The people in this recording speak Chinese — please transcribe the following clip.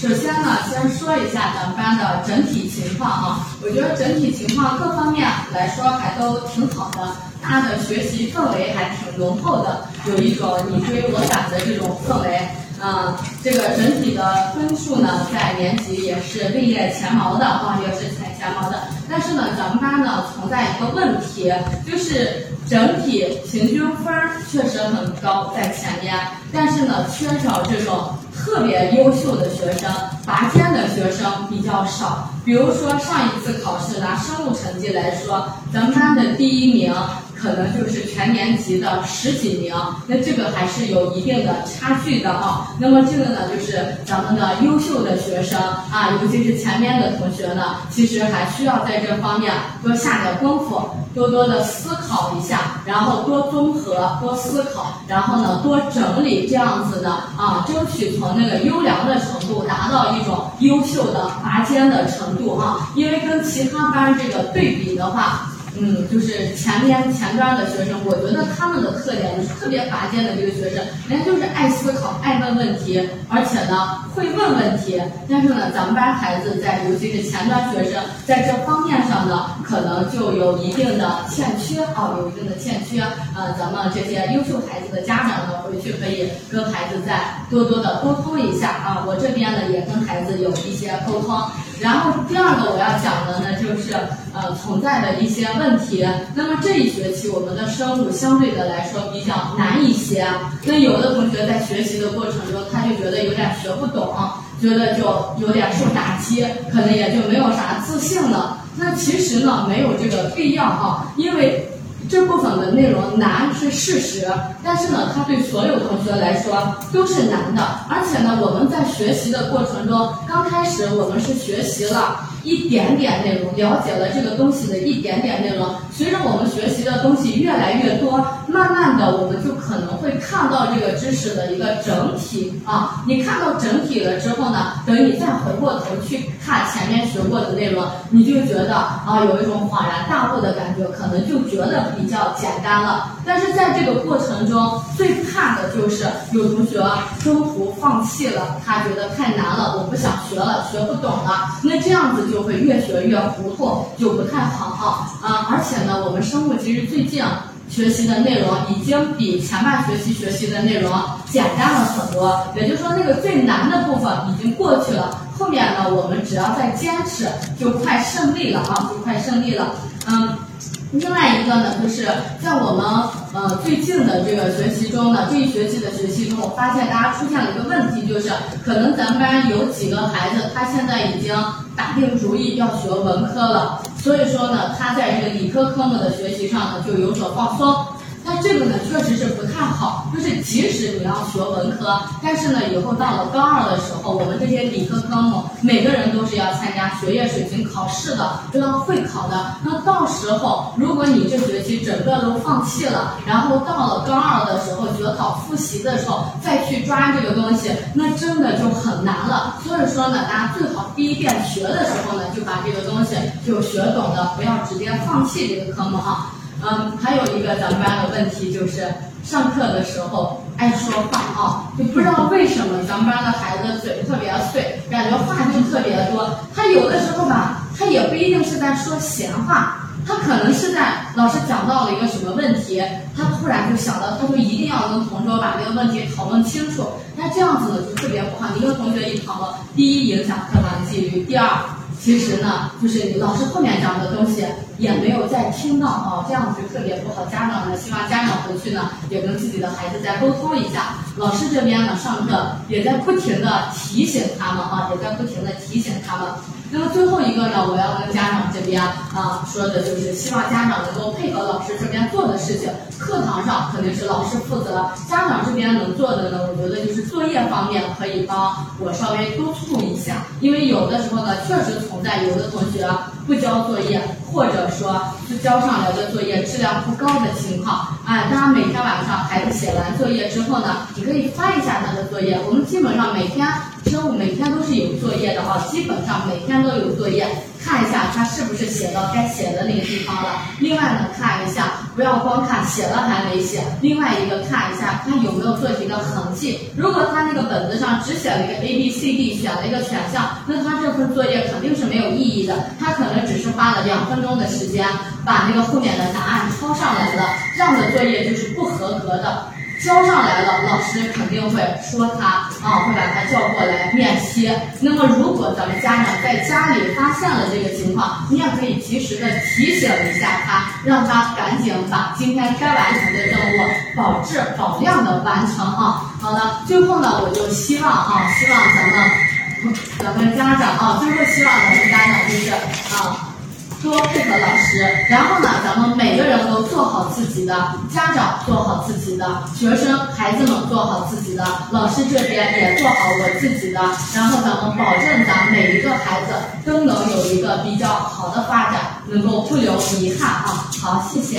首先呢，先说一下咱们班的整体情况啊，我觉得整体情况各方面来说还都挺好的，大家的学习氛围还挺浓厚的，有一种你追我赶的这种氛围。嗯，这个整体的分数呢，在年级也是位列前茅的啊，也是前前茅的。但是呢，咱们班呢存在一个问题，就是整体平均分确实很高，在前面，但是呢，缺少这种特别优秀的学生，拔尖的学生比较少。比如说上一次考试拿生物成绩来说，咱们班的第一名。可能就是全年级的十几名，那这个还是有一定的差距的啊。那么这个呢，就是咱们的优秀的学生啊，尤其是前面的同学呢，其实还需要在这方面多下点功夫，多多的思考一下，然后多综合、多思考，然后呢多整理，这样子呢啊，争取从那个优良的程度达到一种优秀的拔尖的程度啊。因为跟其他班这个对比的话。嗯，就是前边前端的学生，我觉得他们的特点就是特别拔尖的这个学生，人家就是爱思考、爱问问题，而且呢会问问题。但是呢，咱们班孩子在尤其是前端学生在这方面上呢，可能就有一定的欠缺啊，有一定的欠缺。呃，咱们这些优秀孩子的家长呢，回去可以跟孩子再多多的沟通一下啊。我这边呢也跟孩子有一些沟通。然后第二个我要讲的呢，就是呃存在的一些问题。那么这一学期我们的生物相对的来说比较难一些。那有的同学在学习的过程中，他就觉得有点学不懂，觉得就有点受打击，可能也就没有啥自信了。那其实呢，没有这个必要哈，因为。这部分的内容难是事实，但是呢，它对所有同学来说都是难的。而且呢，我们在学习的过程中，刚开始我们是学习了。一点点内容，了解了这个东西的一点点内容。随着我们学习的东西越来越多，慢慢的我们就可能会看到这个知识的一个整体啊。你看到整体了之后呢，等你再回过头去看前面学过的内容，你就觉得啊，有一种恍然大悟的感觉，可能就觉得比较简单了。但是在这个过程中，最怕的就是有同学中途放弃了，他觉得太难了，我不想学了，学不懂了。那这样子就就会越学越糊涂，就不太好啊。而且呢，我们生物其实最近学习的内容已经比前半学期学习的内容简单了很多，也就是说那个最难的部分已经过去了。后面呢，我们只要再坚持，就快胜利了啊，就快胜利了。嗯。另外一个呢，就是在我们呃最近的这个学习中呢，这一学期的学习中，我发现大家出现了一个问题，就是可能咱们班有几个孩子，他现在已经打定主意要学文科了，所以说呢，他在这个理科科目的学习上呢就有所放松。这个呢，确实是不太好。就是即使你要学文科，但是呢，以后到了高二的时候，我们这些理科科目，每个人都是要参加学业水平考试的，都要会考的。那到时候，如果你这学期整个都放弃了，然后到了高二的时候，绝考复习的时候再去抓这个东西，那真的就很难了。所以说呢，大家最好第一遍学的时候呢，就把这个东西就学懂了，不要直接放弃这个科目哈。嗯，还有一个咱们班的问题就是上课的时候爱说话啊，就不知道为什么咱们班的孩子嘴特别碎，感觉话就特别多。他有的时候吧，他也不一定是在说闲话，他可能是在老师讲到了一个什么问题，他突然就想到，他就一定要跟同桌把这个问题讨论清楚。那这样子呢，就特别不好。你跟同学一讨论，第一影响课堂纪律，第二。其实呢，就是老师后面讲的东西也没有再听到啊，这样子特别不好。家长呢，希望家长回去呢也跟自己的孩子再沟通一下。老师这边呢，上课也在不停的提醒他们啊，也在不停的提醒他们。那么最后一个呢，我要跟家长这边啊说的就是，希望家长能够配合老师这边做的事情。课堂上肯定是老师负责，家长这边能做的呢，我觉得就是作业方面可以帮我稍微督促一下，因为有的时候呢，确实存在有的同学不交作业，或者说是交上来的作业质量不高的情况。哎，大家每天晚上孩子写完作业之后呢，你可以翻一下他的作业。我们基本上每天。生物每天都是有作业的啊，基本上每天都有作业，看一下他不是写到该写的那个地方了。另外呢，看一下不要光看写了还没写，另外一个看一下他有没有做题的痕迹。如果他那个本子上只写了一个 A B C D，选了一个选项，那他这份作业肯定是没有意义的。他可能只是花了两分钟的时间把那个后面的答案抄上来了，这样的作业就是不合格的。交上来了，老师肯定会说他啊，会把他叫过来面批。那么，如果咱们家长在家里发现了这个情况，你也可以及时的提醒一下他，让他赶紧把今天该完成的任务保质保量的完成啊。好的，最后呢，我就希望啊，希望咱们咱们家长啊，最后希望咱们家长就是啊。多配合老师，然后呢，咱们每个人都做好自己的，家长做好自己的，学生孩子们做好自己的，老师这边也做好我自己的，然后咱们保证咱每一个孩子都能有一个比较好的发展，能够不留遗憾啊！好，谢谢。